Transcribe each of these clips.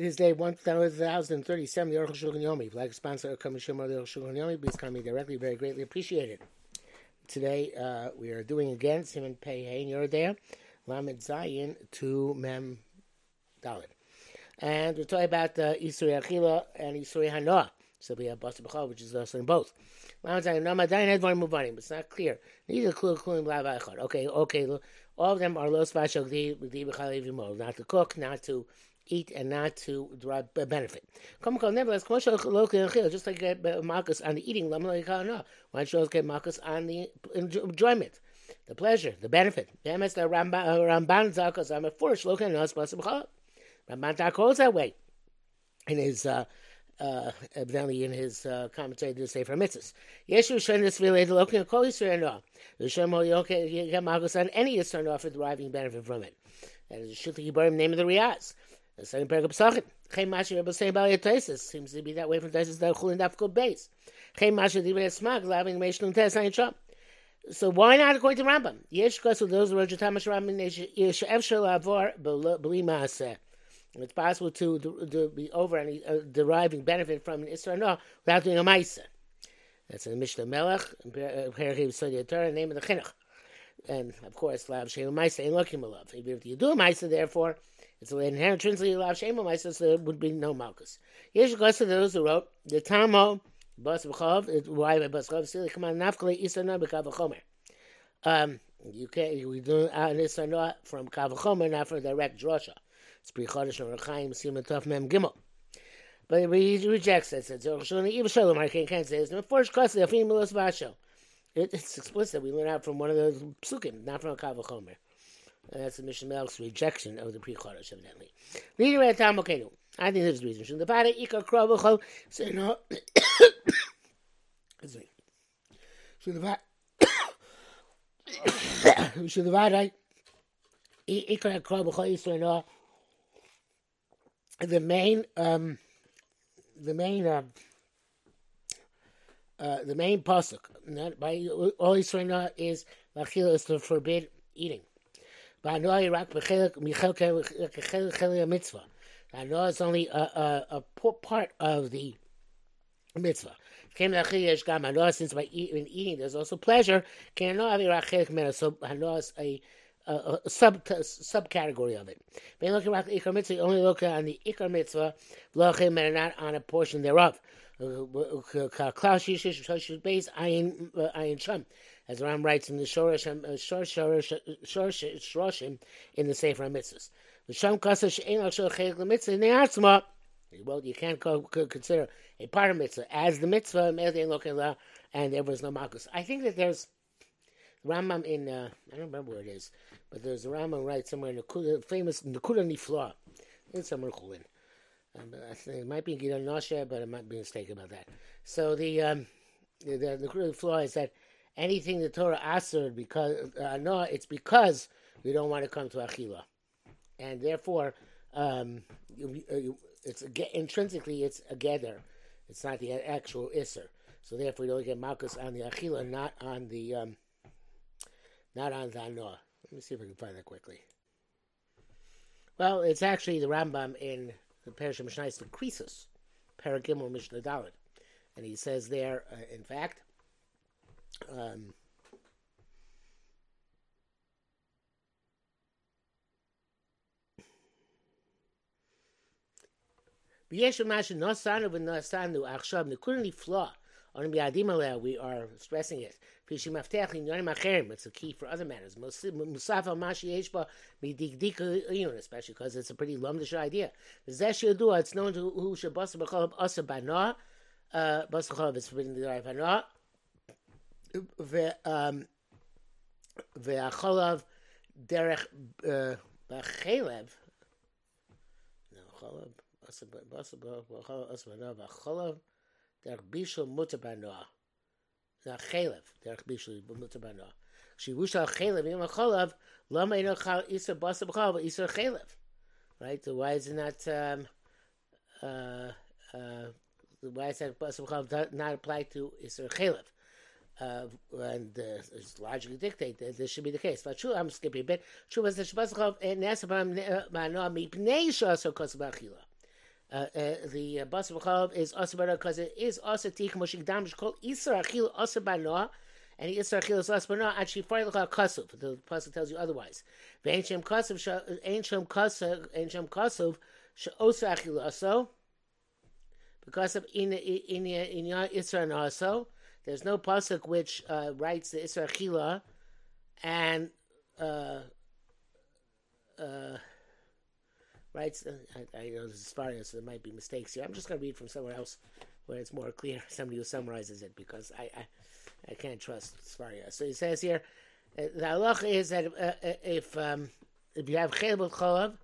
This day 1037, the Aruch Shulchan Yomi. If like to sponsor Kamishim or the Aruch Shulchan please call me directly. Very greatly appreciated. Today, uh, we are doing again Simon Pei Hein Yerodea, Lamed Zayin to Mem Dalit. And we're talking about uh, Isuri Achila and Isuri Hanoah. So we have Basa B'chal, which is also in both. Lamed Zayin, no, Madayin Edvar Muvanim, but it's not clear. Neither Kul Kulim Lav Echad. Okay, okay, all of them are Los Vashal Gdi B'chal Evimol. Not to cook, not to eat and not to derive benefit. Nevertheless, just like get marcus on the eating, why don't you get marcus on the enjoyment, the pleasure, the benefit? Us, Ramban Zakas that way in his. Uh, uh, evidently in his uh, commentary to the Sefer Mitzvahs. Yeshu Shendis related looking at Kol Yisrael no. The Shem get Marcus on any Yisrael for deriving benefit from it. That is the Shulti Yibarim name of the Riyaz. The second paragraph Pesachim. Chem Masha Rebbe. Seems to be that way from that Chulin Dafkul base. Chem Masha Divrei Smag, Laving Meshnu Tes on Yitram. So why not according to Rambam? Yesh of those Roger Thomas Rambam Yesh Efshel Avor Beli Maaseh. It's possible to, to, to be over and uh, deriving benefit from an Isra no without doing a Maisa. That's in the Mishnah Melech, Parakev Sodi Torah, name of the Chinuch. And of course, Lav Shem Maisa ain't looking love. Even if you do a Maisa, therefore, it's inherent intrinsically Lav Shem Maisa, so there would be no Malchus. Yesh goes to those who wrote the Tamo, Bas B'chov, why by Bas B'chov, still come on Nafkale Isra no B'kav Um, you can't, we do an Isra no from Kav Chomer, not from direct drosha. It's Pri Chodesh and Rechaim Simon Tov Mem Gimel. But he rejects it. Says even Shalom I can't say the first class of Milos Vasho. It's explicit. We learn out from one of those psukim, not from a Kavachomer. That's the Mishnah Melech's rejection of the Pri Chodesh, evidently. I think a reason. The Vada Ika Krovachol. So no. So the. So the. So the main um, the main uh, uh, the main pasuk by all is lachila is to forbid eating. But no Iraq mitzvah. I know it's only a, a, a part of the mitzvah. Came I know since by eating, eating there's also pleasure. Can know so I know it's a a, a sub subcategory of it. When looking at ikar mitzvah, you only look on the ikar mitzvah, v'lachim and not on a portion thereof. Klaus Yishish base ayin uh, ayin sham, as Ram writes in the Shorish Shorshim in the Sefer Mitzvahs. In. Well, you can't co- co- consider a part of mitzvah as the mitzvah, and there was no malchus. I think that there's Rambam in uh, I don't remember where it is, but there's a Rambam right somewhere in the famous Nekuda Nifla. It's somewhere Chulin. Um, I think it might be Gidon Nosha, but I might be mistaken about that. So the um, the, the Nifla is that anything the Torah answered because uh, no, it's because we don't want to come to Achila, and therefore um, you, you, it's intrinsically it's a gather. It's not the actual Isser. So therefore, you don't get Malchus on the Achila, not on the um, not on the Zanoah. Let me see if I can find that quickly. Well, it's actually the Rambam in the Parashah Mishnah the Krisus, Paragimel Mishnah Dalit. And he says there, uh, in fact, um, B'yeshu mashu nasanu v'nasanu achshav nikun lifla on biyadim aleh we are stressing it. It's a key for other matters. Uh, especially because it's a pretty lumdish idea. It's known to who shabasa b'chol asa bana uh, basa b'chol it's forbidden to die. Ve'acholav derech b'chelev. No, cholav. V'acholav derech bishul mutter banoah. Not chalev, derech bishul mutter banoah. Shivush al chalev, yom chalav, lama ino chal isa basa b'chalav, isa chalev. Right? So why is it not, um, uh, uh, why is that not apply to isa chalev? Uh, and uh, it's logically dictate that this should be the case. But true, I'm skipping a bit. True was the Shabbos Chav and Nesabam Manoah Mipnei Shasor Kosabachila. uh, uh, the uh, basar b'chalav is also because it is also tik moshik dam called isar achil also banoah, and isar achil is also banoah. Actually, far l'chal kasuv. The pasuk tells you otherwise. V'anchem kasuv, anchem kasuv, anchem kasuv, she'osa achil also. Because of in in in isra and also, there's no pasuk which uh, writes the isra achila, and. Uh, uh, writes, uh, I, I, know this is so there might be mistakes here. I'm just going to read from somewhere else where it's more clear, somebody who summarizes it, because I I, I can't trust Svaria. So he says here, uh, the halacha is that uh, if um, if you have chelev chalav,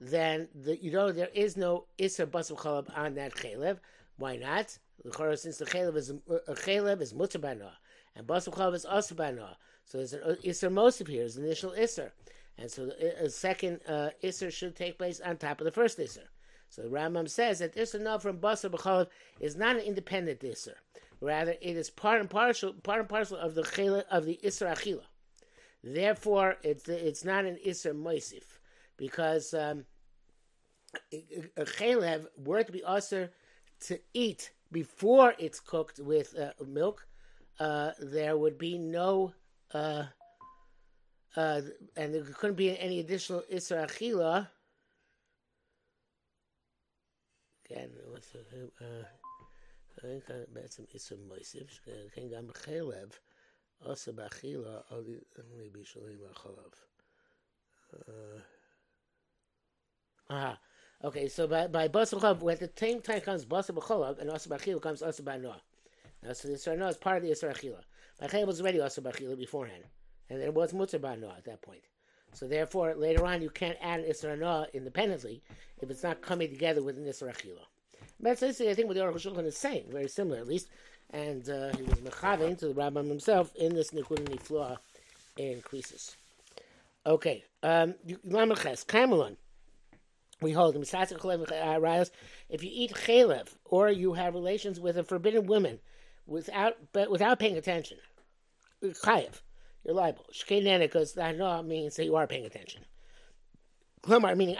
then the, you know there is no iser basam chalav on that chelev. Why not? Since the chelev is a chelev is mutzah and basam chalav is also So there's an iser mosiv here, is initial iser. And so a second uh, Isser should take place on top of the first Isser. So the Rambam says that Isser now from Basar is not an independent Isser. Rather, it is part and parcel, part and parcel of the chela, of the Isser Achila. Therefore, it's it's not an Isser Moisif because um, a chelev were to be usher to eat before it's cooked with uh, milk, uh, there would be no uh, uh, and there couldn't be any additional Isra Achila. Again, what's the, uh, I think בעצם איסר מויסיף, כן גם חלב, עושה באכילה, only בשלים החלב. Ah, okay, so by, by Basar Chalav, at the same time comes Basar B'cholav, and Asa B'achila comes Asa B'anoah. Now, so the Noah is part of the Isra Achila. By was already Asa B'achila beforehand and there was mutzah ba'anoah at that point. So therefore, later on, you can't add an isra independently if it's not coming together with an isra achila. That's I think what the Aruch Shulchan is saying, very similar at least, and uh, he was mechavein to the Rambam himself in this Nikud Niflua in Krisis. Okay, um, Lameches, Kamelon. We hold him. If you eat chalev or you have relations with a forbidden woman without but without paying attention, chayev you're liable. Shkeinene, because that no means that you are paying attention. Meaning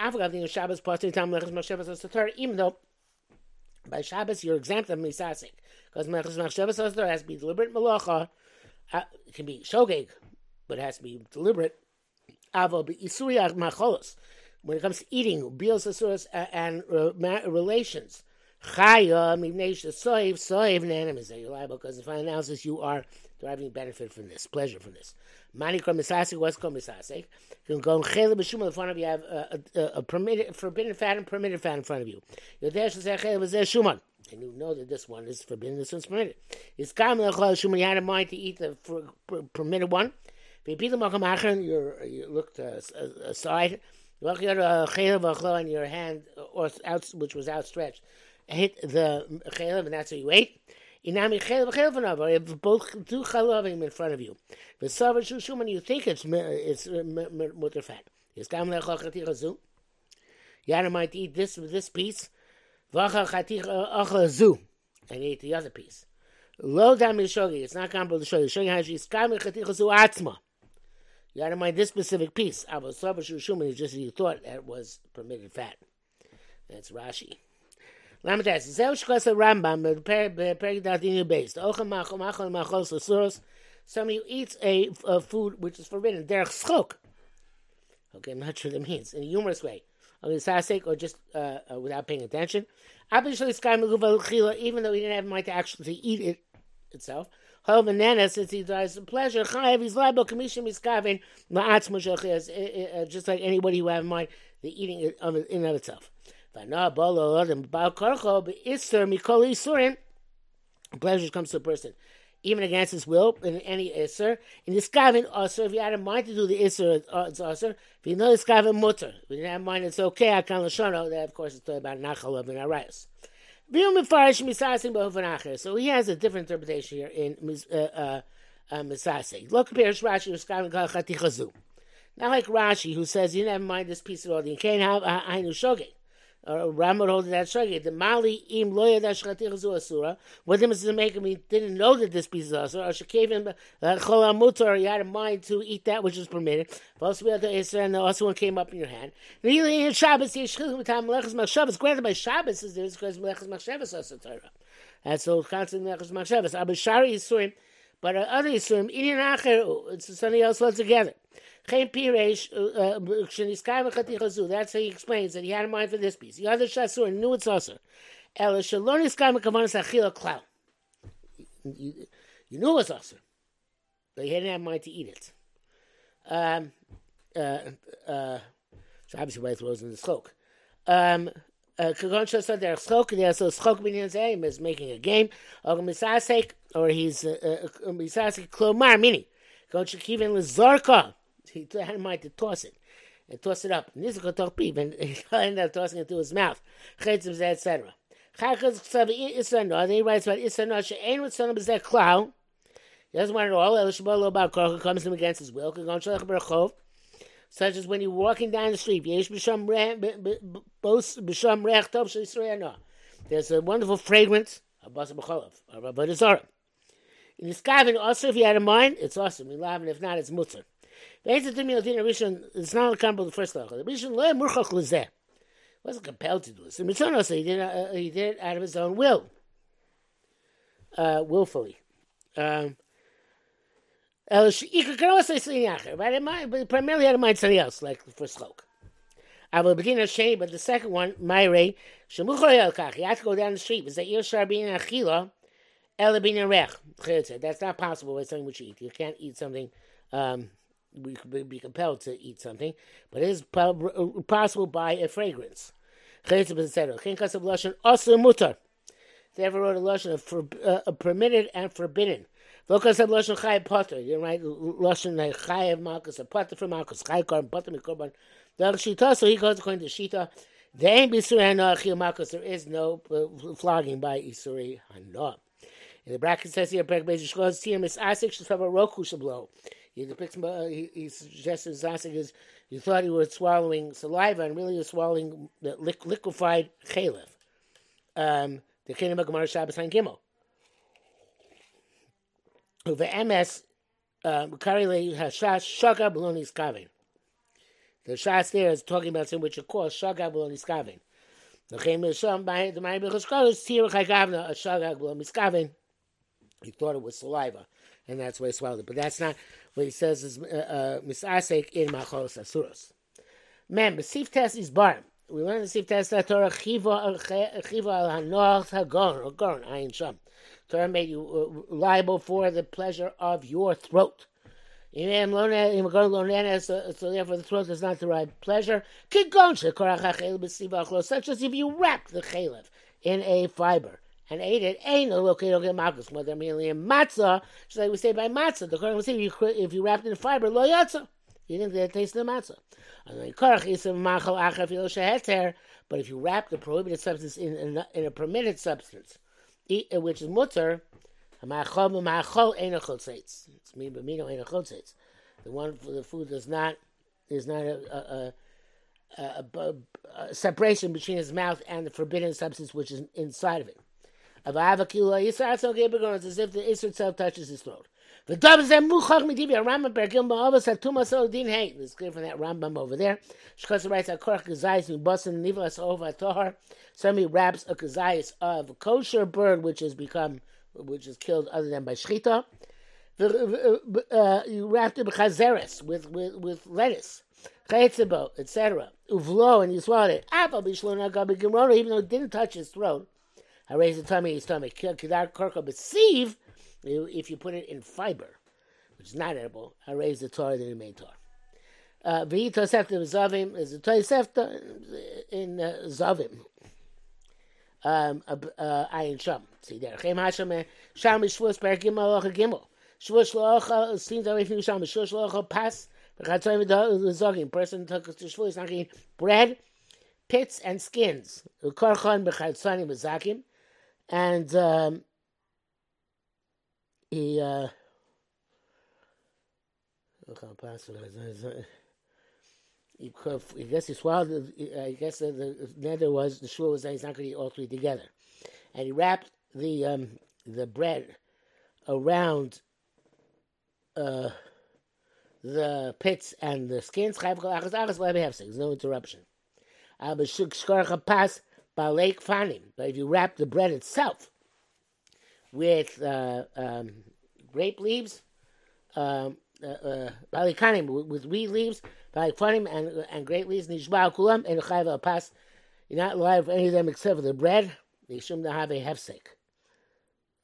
even though by Shabbos you're exempt of Misasik. Because Mashevas, Satar has to be deliberate malacha. Uh, it can be shogeg, but it has to be deliberate. Avo, be Isuriach Macholos. When it comes to eating, Bios, Asuras, and uh, relations. Chaya, Mivnesh, Soiv, Soiv, Nanim, you're liable because if I announce this, you are deriving benefit from this, pleasure from this. Mani what's called misasek? You can go in chele b'shum in front of you. have a, a, a, permitted, forbidden fat and permitted fat in front of you. To say chele b'zeh shuman. And you know that this one is forbidden, this one's permitted. It's kam lechol shuman, you had in mind to eat the permitted one. If you beat you're, you looked uh, aside, and your hand, or out, which was outstretched, hit the chelev, and that's how you ate. Inami v'nav. You have both two chalavim in front of you. V'savar shushum, and you think it's it's uh, mutter fat. Is gam lecha chatich zu. Yana might eat this this piece. V'acha chatich acha zu, and eat the other piece. Lo dam yishogi. It's not gam b'l shogi. Shogi has is gam chatich zu atzma. You had to mind this specific piece. Ava savar shushum, and just you thought that was permitted fat. That's Rashi. Lamites, zeu shkos a Rambam, Perik Datinu based. Ocha machol machol machol sasuros. Somebody who eats a, a food which is forbidden, derech schok. Okay, I'm not sure what that means. In a humorous way. On the sasek, or just uh, uh, without paying attention. Even though he didn't have mind to actually eat it itself. Hol since he dies of pleasure, chayav, he's liable, commission miskavin, ma'atz uh, uh, just like anybody who have in mind the eating in and of itself. Pleasure comes to a person, even against his will, in any Isser. In this Gavin also, if you had a mind to do the Isser, it's also. If you know this Gavin Mutter, if you didn't have in mind it's okay, I can Lashono, that of course it's talking about Nachal and Arayas. So he has a different interpretation here in uh, uh, uh. Not like Rashi, who says you in mind this piece at all. You can't have a Ainu Shogeg. Uh, Rambam holds that shaggy. The mali im loya that shchaticha asura. What difference does it make him? He didn't know that this piece is asura. Or shekevim chol mutar. You had a mind to eat that which is permitted. Also, we had the Isra, and also one came up in your hand. Really, in Shabbos, yeshchil v'tam melechas machshavas. Granted, by Shabbos is there because melechas machshavas asa Torah. That's so constant melechas machshavas. Abishari yisurim, but other yisurim, inyan acher, it's something else altogether. That's how he explains that he had in mind for this piece. The other shasur knew it's also. You, you knew it was also, but he didn't have mind to eat it. Um, uh, uh, so obviously why he throws in the schok. Um, Kagon Shasa Der Schok, there so Schok Binyan Zayim is making a game, or Misasek, or he's Misasek Klomar Mini. Kagon Shakivin Lizarka he had in mind to toss it and toss it up. And this is going to peep, and he ended up tossing it to his mouth. Chetzim etc. Chachas Ksav Isra Then he writes about Isra No She'en with Son of Zeh Klau. He doesn't want it all. El Shabbat Lo About Korach comes him against his will. Kagon Shalach Berachov. Such as when you're walking down the street. Yesh B'Sham Rech Tov Shel No. There's a wonderful fragrance of Basa B'Cholov, of Rabbi Zara. In the Skavin, also if you had a mind, it's awesome. In Lavin, if not, it's Mutzah. It's not comparable to the first halacha. The Rishon lo murchach lezeh. wasn't compelled to do this. The Mitzvah also he did uh, he did it out of his own will, uh, willfully. Um, but primarily had in mind something else, like the first chalk. But the second one, Myre, Shemuchol You have to go down the street. Is that Yoshar being achila, Elabin rech. That's not possible with something which you eat. You can't eat something um, we could be compelled to eat something, but it is possible by a fragrance. Therefore, wrote a lashon of for, uh, permitted and forbidden. Lokas had lashon chay potter. You write lashon chay of malchus, a potter from malchus, chay korban potter mikorban. The shita, so he goes according to shita. There ain't bisuri hanoah malchus. There is no uh, flogging by isuri hanoah. In the bracket says here, Perek Beis Yishkos Tiyam is Asik Shesava Roku Shablo. He depicts uh, he, he suggests his Zasig is you thought he was swallowing saliva and really was swallowing the liquefied chalif. Um, the Kingdom of Gemara Shabbos and Gimel. The MS Karile Hashash Shaga Baloni Skavin. The Shas there is talking about something which are called Shaga. The Chem is shown by the Ma'ibir Chashkol is Tirach HaGavna, a Shaga Baloni Skavin. He thought it was saliva and that's why he swallowed it. But that's not what he says is uh, uh, misasek in machos asuros. Man, besif test is bar. We learn the sif test that Torah chiva chiva al hanoach hagon or gon ayin sham. Torah made you uh, liable for the pleasure of your throat. So, so therefore the throat does not derive pleasure. Such as if you wrap the chalif in a fiber and ate it, ain't no located okay malchus. Whether merely in matzah, just like we say by matzah, the Quran will say if you, wrapped it in fiber, lo yatza. You didn't get a taste of the matzah. But if you wrap the prohibited substance in, in, in a permitted substance, which is mutter, it's me, but me no a. The one for the food does not is not a, a, a, a, separation between his mouth and the forbidden substance which is inside of it. As if the Isra itself touches his throat. The dub is muchach midibi a Rambam bergil ma'avas at tumas din hey. It's clear from that Rambam over there. Shkasa writes a korach kazayis mibasin nivas over tahar. Somebody wraps a kazayis of kosher bird which has become which is killed other than by shchita. Uh, you wrap it with with with with lettuce. Chayetzibo, etc. Uvlo, and you swallowed it. Even though it didn't touch his throat. I raise the tummy, stomach. Kedar korka besieve, if you put it in fiber, which is not edible, I raise the. Torah, the main Torah. Uh, V'hi tosefta zavim is the tosefta in uh, zavim. Um, uh, ayin sham. See there. Chem hashem sham is shvus per gimel ocha gimel. Shvus shlocha seems away from sham. Shvus shlocha pass. V'chatzoyim zogim. Person took us to shvus not bread, pits and skins. Ukarchan b'chatzoyim b'zakim and um, he uh, he, could- I guess he swallowed. I guess the, the nether was the shul was that he's not going to eat all three together, and he wrapped the um, the bread around uh, the pits and the skins. There's no interruption. Aber shuk shkorcha balek fanim. But if you wrap the bread itself with uh, um, grape leaves, um, uh, uh, with, reed leaves, balikanim and and grape leaves, nishba kulam and chayv pas. You're not alive for any of them except for the bread. They shouldn't have a hefsek.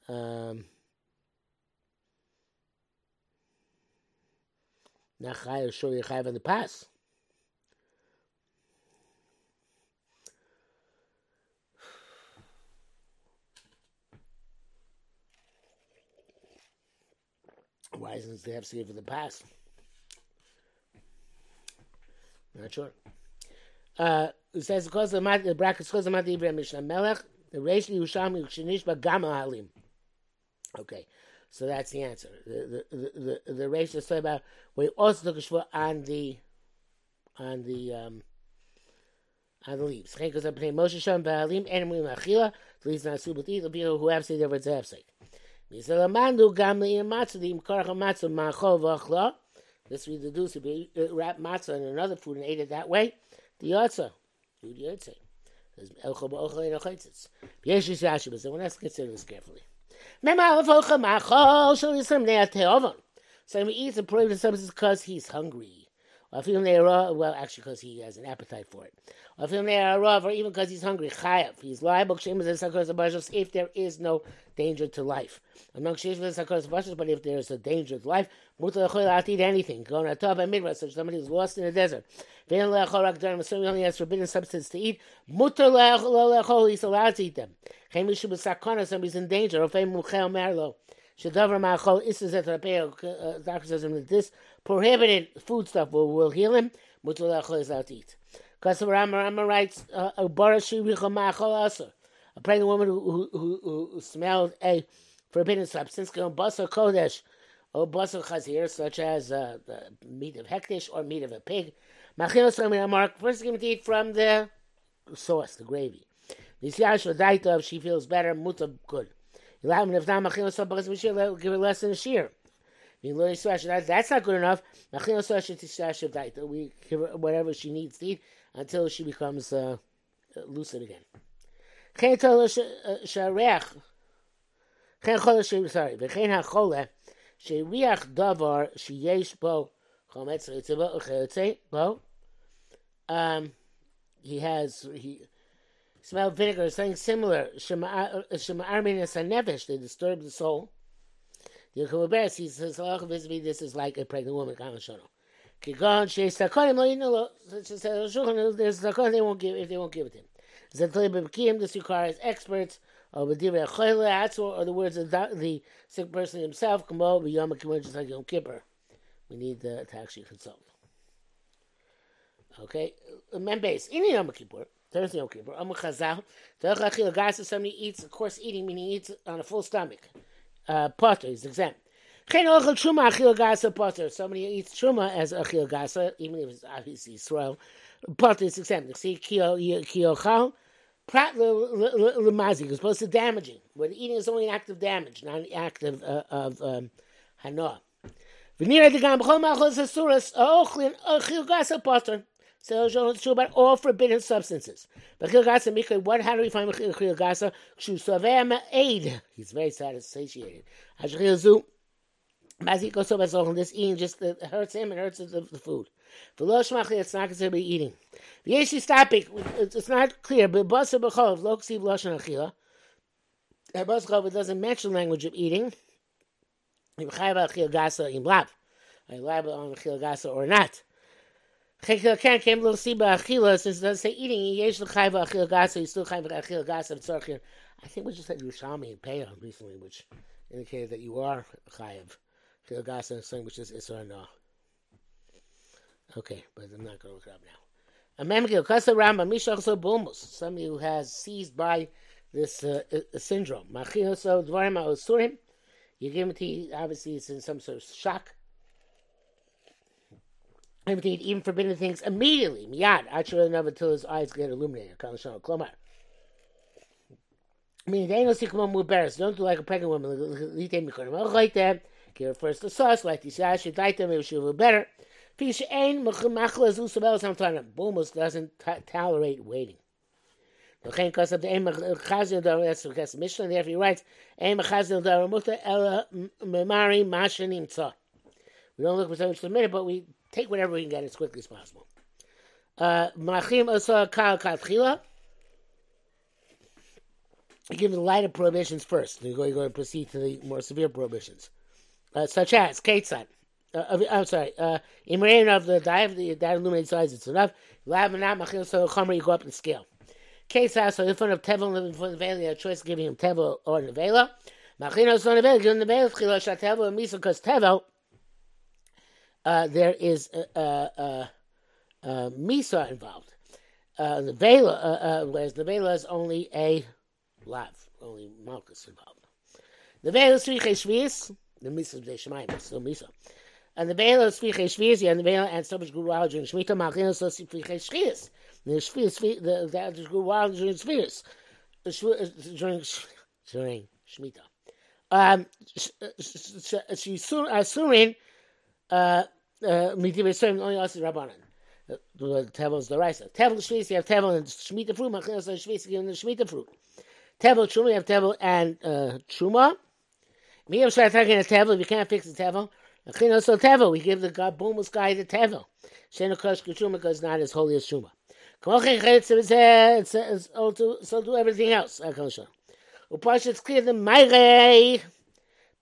Um, chayav show you chayav in the pass. Why isn't the hefsek for the pass? Not sure. Uh, it says because the mat the brackets the mat Ibrahim Mishnah Melech the Reish Yusham Yushinish Bagama Halim. Okay, so that's the answer. The the the the, the Reish is talking about we also a shvur on the on the um on the leaves. I'm playing Moshe Shem Ba'alim and Mui Machila. The leaves not suit with the people who have said there was a sake. This we deduce if you uh, wrap matzah in another food and ate it that way. The yotza, is Rashi, but someone has to consider this carefully. So he eats a prohibited substance because he's hungry. Or feel ne'era, well, actually because he has an appetite for it. Or feel ne'era, or even because he's hungry. Chayav, he's liable, if there is no danger to life. Among but if there is a danger to life, mutar lechol eat anything. Going to top and midwest, such somebody who's lost in the desert. Vein lechol rak durim, he only has forbidden substance to eat. Lechol, he's allowed to eat them. Chem mishu b'sakona, somebody's in danger. Or fein muchel merlo. Shadavar ma'achol isses et rapeo. Doctor uh, says him that this prohibited food stuff will, will heal him. Mutar lechol is allowed to eat. Because Rama Rama writes, uh, a pregnant woman who, who, who, who smelled a forbidden substance, basar kodesh, or basar chazir, such as uh, the meat of hektish or meat of a pig. Machino Sama Mark first give to eat from the sauce, the gravy. If she feels better, muta good. Not, give her less than a shear. That's not good enough. We give her whatever she needs to eat until she becomes uh, lucid again. Uh, sorry. Um, he has he smelled vinegar, something similar. A. Uh, they disturb the soul. The Yechubaberes, he says, this is like a pregnant woman, Kamashono. Kigon she's sakonim lo yinu There's sakonim they won't give if they won't give it to him. Zentli b'bkim. This requires experts or b'divrei choyle atzor or the words of the sick person himself. Kamo b'yom kippur just like Yom Kippur. We need uh, to actually consult. Okay, membase in Yom Kippur. Yom Kippur. Chazal. Somebody eats, of course, eating meaning eats on a full stomach. Uh, potter is exempt. Chen ochel truma achil gasa potter. Somebody eats truma as achil gasa, even if it's obviously Israel. Potter is exempt. See, kiochal, prat lemazi, is supposed to damaging. But eating is only an act of damage, not an act of, uh, of um, hanoah. V'nira degam b'chol malchus asuras ochlin achil gasa potter. So it's true about all forbidden substances. But Gasa Mikra, what how do we find Chil Gasa? Shusavem aid. He's very satiated. Ashrizu Mazik also this eating just it hurts him and hurts the, the food. The lo shmachli, it's not considered to be eating. The yeshi stopik, it's not clear, but basa b'chov, lo ksiv lashon achila. Doesn't mention language of eating. If chayva achil gasa im lav. I lab on achil or not. Can came little siba achila, since it doesn't say eating, yesh l'chayva achil gasa, you still chayva achil gasa v'tzorchir. I think we just had Yerushalmi and Peah recently, which indicated that you are chayiv. Kilgasa something which is Isra No. Okay, but I'm not going to look it up now. A memgil kasa ramba mishach bulmus. Somebody who has seized by this uh, syndrome. Machil so dvarim osurim. You give it to obviously it's in some sort of shock and indeed even forbidden things immediately, miyad, actually never until his eyes get illuminated. Klomar. I mean, they don't see muberes. Don't do like a pregnant woman. Lite mikonim like that. Give her first the sauce. Like this, sauce. should like them. It should be better. Fish ain machlas usabel. Sometimes Bulmus doesn't tolerate waiting. the L'chein of the ain machazin dar. That's what the Mishnah there. He writes ain machazin dar muta ela memari mashanim tza. We don't look for so much something submitted, but we take whatever we can get as quickly as possible. Machim asa kal katchila. You give the lighter prohibitions first. Then you're going to proceed to the more severe prohibitions, uh, such as Ketzad. Uh, I'm sorry. Uh, in of the dive, that illuminated size, it's enough. Lab and machil so chomer, you go up the scale. House, so in front of Tevel and in front of Nevela, you a choice giving him Tevel or Nevela. Machino so Nevela, give him Nevela, chilo shat Tevel and Misa, because Tevel, uh, there is uh, uh, uh, Misa involved. Uh, Nevela, uh, uh, whereas Nevela is only a lav, only Malchus involved. Nevela is Sriche Shvius, the Misa is Shemayim, so Misa. And the Vela is Shvius, and the Vela and so much good while during Shemitah, Machino so Sriche Shvius. The spheres, the that is good while during spheres, during during Shemitah. Um, she Surin, uh, Midivisim only us Rabbanan. The Tevel is the rice. Tevel Shvis, you have Tevel and Shemitah fruit. Machinas and Shvis, you have the Shemitah fruit. Tevel Truma, you have Tevel and uh, Truma. Me have started talking a Tevel. You can't fix the Tevel, Machinas so Tevel. We give the God Boomless guy the Tevel. Shenukosh Kutruma because not as holy as Truma. So do everything else. Upasha it's clear the Mairei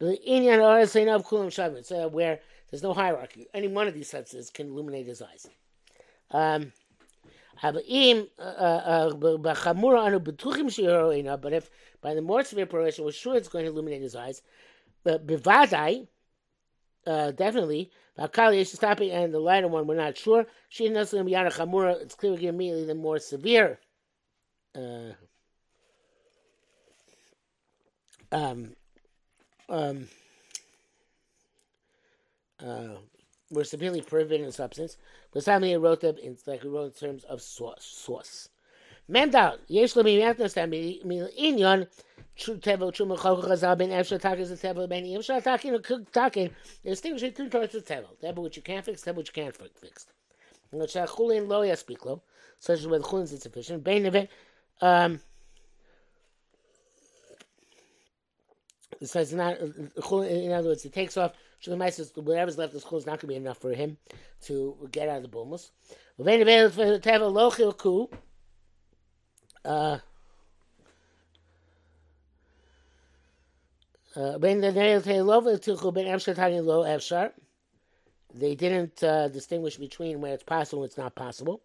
the Inyan Orasain of Kulam Shabbat, So where there's no hierarchy. Any one of these senses can illuminate his eyes. Um, but if by the more severe prohibition, we're sure it's going to illuminate his eyes. But bivadai, uh, definitely, is stopping, and the lighter one, we're not sure. She knows going to be on a chamura. It's clear we immediately the more severe. Uh, um, um, uh, were severely prohibited in substance. But Sami wrote them in like he wrote in terms of source. Source. Mendal, yesh lo miyatnas tam inyon tevel true mechol chazal ben efshar takin is tevel ben efshar takin or takin. Distinguish two types of tevel: tevel which you can't fix, tevel which you can't fix. Which chulin lo yaspik such as with chulin is insufficient. Ben event. Um, it says not in other words, it takes off. Shalom says whatever's left of school is not going to be enough for him to get out of the bulmus. Uh, uh, they didn't uh, distinguish between where it's possible and it's not possible.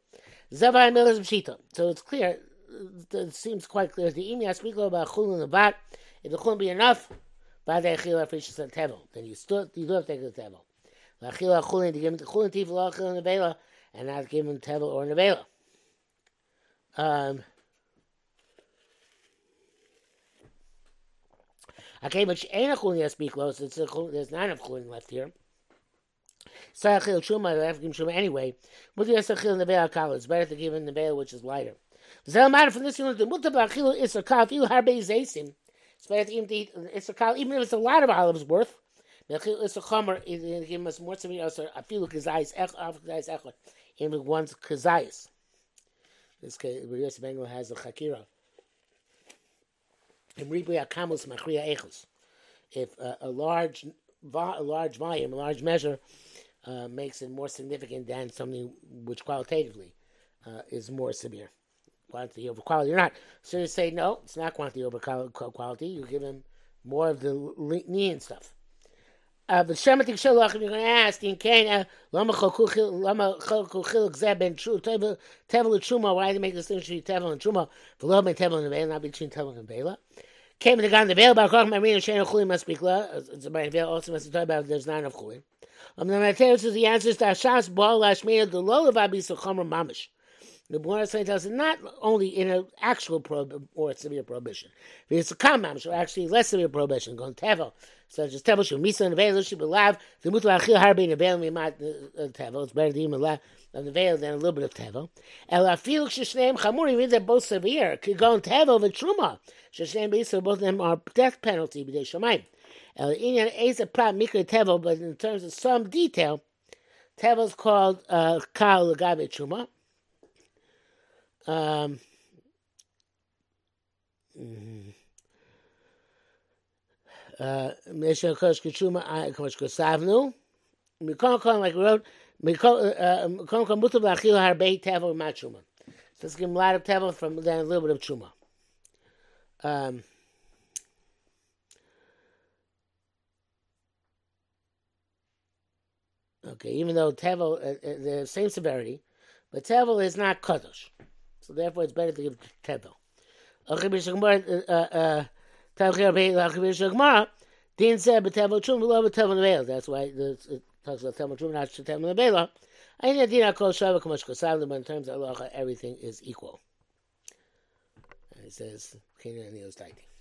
So it's clear, it seems quite clear. The imi I speak about chulin and the bat. If the chulin be enough, then you still you do have to take the tevel. Lachila chulin to give him the chulin tifel chulin nevela, and not give him tevel or nevela. Um, Okay, but ain't a chulin has be close. It's a there's not enough chulin left here. Sarachil truma, I have to give anyway. Muti yasachil in the veil kal. It's better to give the veil which is lighter. Zel matter from this you learn the muta bachil is a kal. Feel harbe zaysim. To a kal, even if it's a lot of olives worth. Mechil is a chomer. It give us more to me. Also, feel kazayis ech af kazayis echot. In one's kazayis. This case, Yosef Bengal has a chakira. If uh, a large a large volume, a large measure, uh, makes it more significant than something which qualitatively uh, is more severe. Quantity over quality or not. So you say, no, it's not quantity over quality. You give him more of the lenient stuff. Uh, but Shematik you're going to ask, in Kenya, why do they make the distinction between Tevel and Truma? For Love Tevel and not between Tevel and Vela. Came to God the veil about Koch Marina Shana Chulim must be clear. It's about veil also must talk about there's nine of Chulim. Um, the Mateus is the answers to Ashas Baal Lashmina the Lola Vabi Sochomer Mamish. The Gemara tells us not only in an actual prohibition or severe prohibition. It's a common, or actually less severe prohibition, going tevel, such as tevel shul misa and veil should be lav. The mutar achil harbe in veil mimat uh, uh, tevel. It's better to eat lav of uh, the veil than a little bit of tevel. El afil sheshneim chamuri means they're both severe. In tevel and truma. Sheshneim beisar both of them are death penalty b'dei shamayim. El inyan is a prat mikra tevel, but in terms of some detail, tevel is called uh, kal legabe truma. Um. Mikon Kon, like we wrote, Tevel Machuma. So let's give him a lot of Tevel from then a little bit of Chuma. Um, okay, even though Tevel, uh, uh, the same severity, but Tevel is not Kadosh. So therefore, it's better to give tevel. Uh, uh, uh, Din said betevel chum below betevel nevel. That's why it talks about tevel chum not tevel nevel. I think dina kol shava kamash kosav. But in terms of halacha, everything is equal. And it says, "Kina and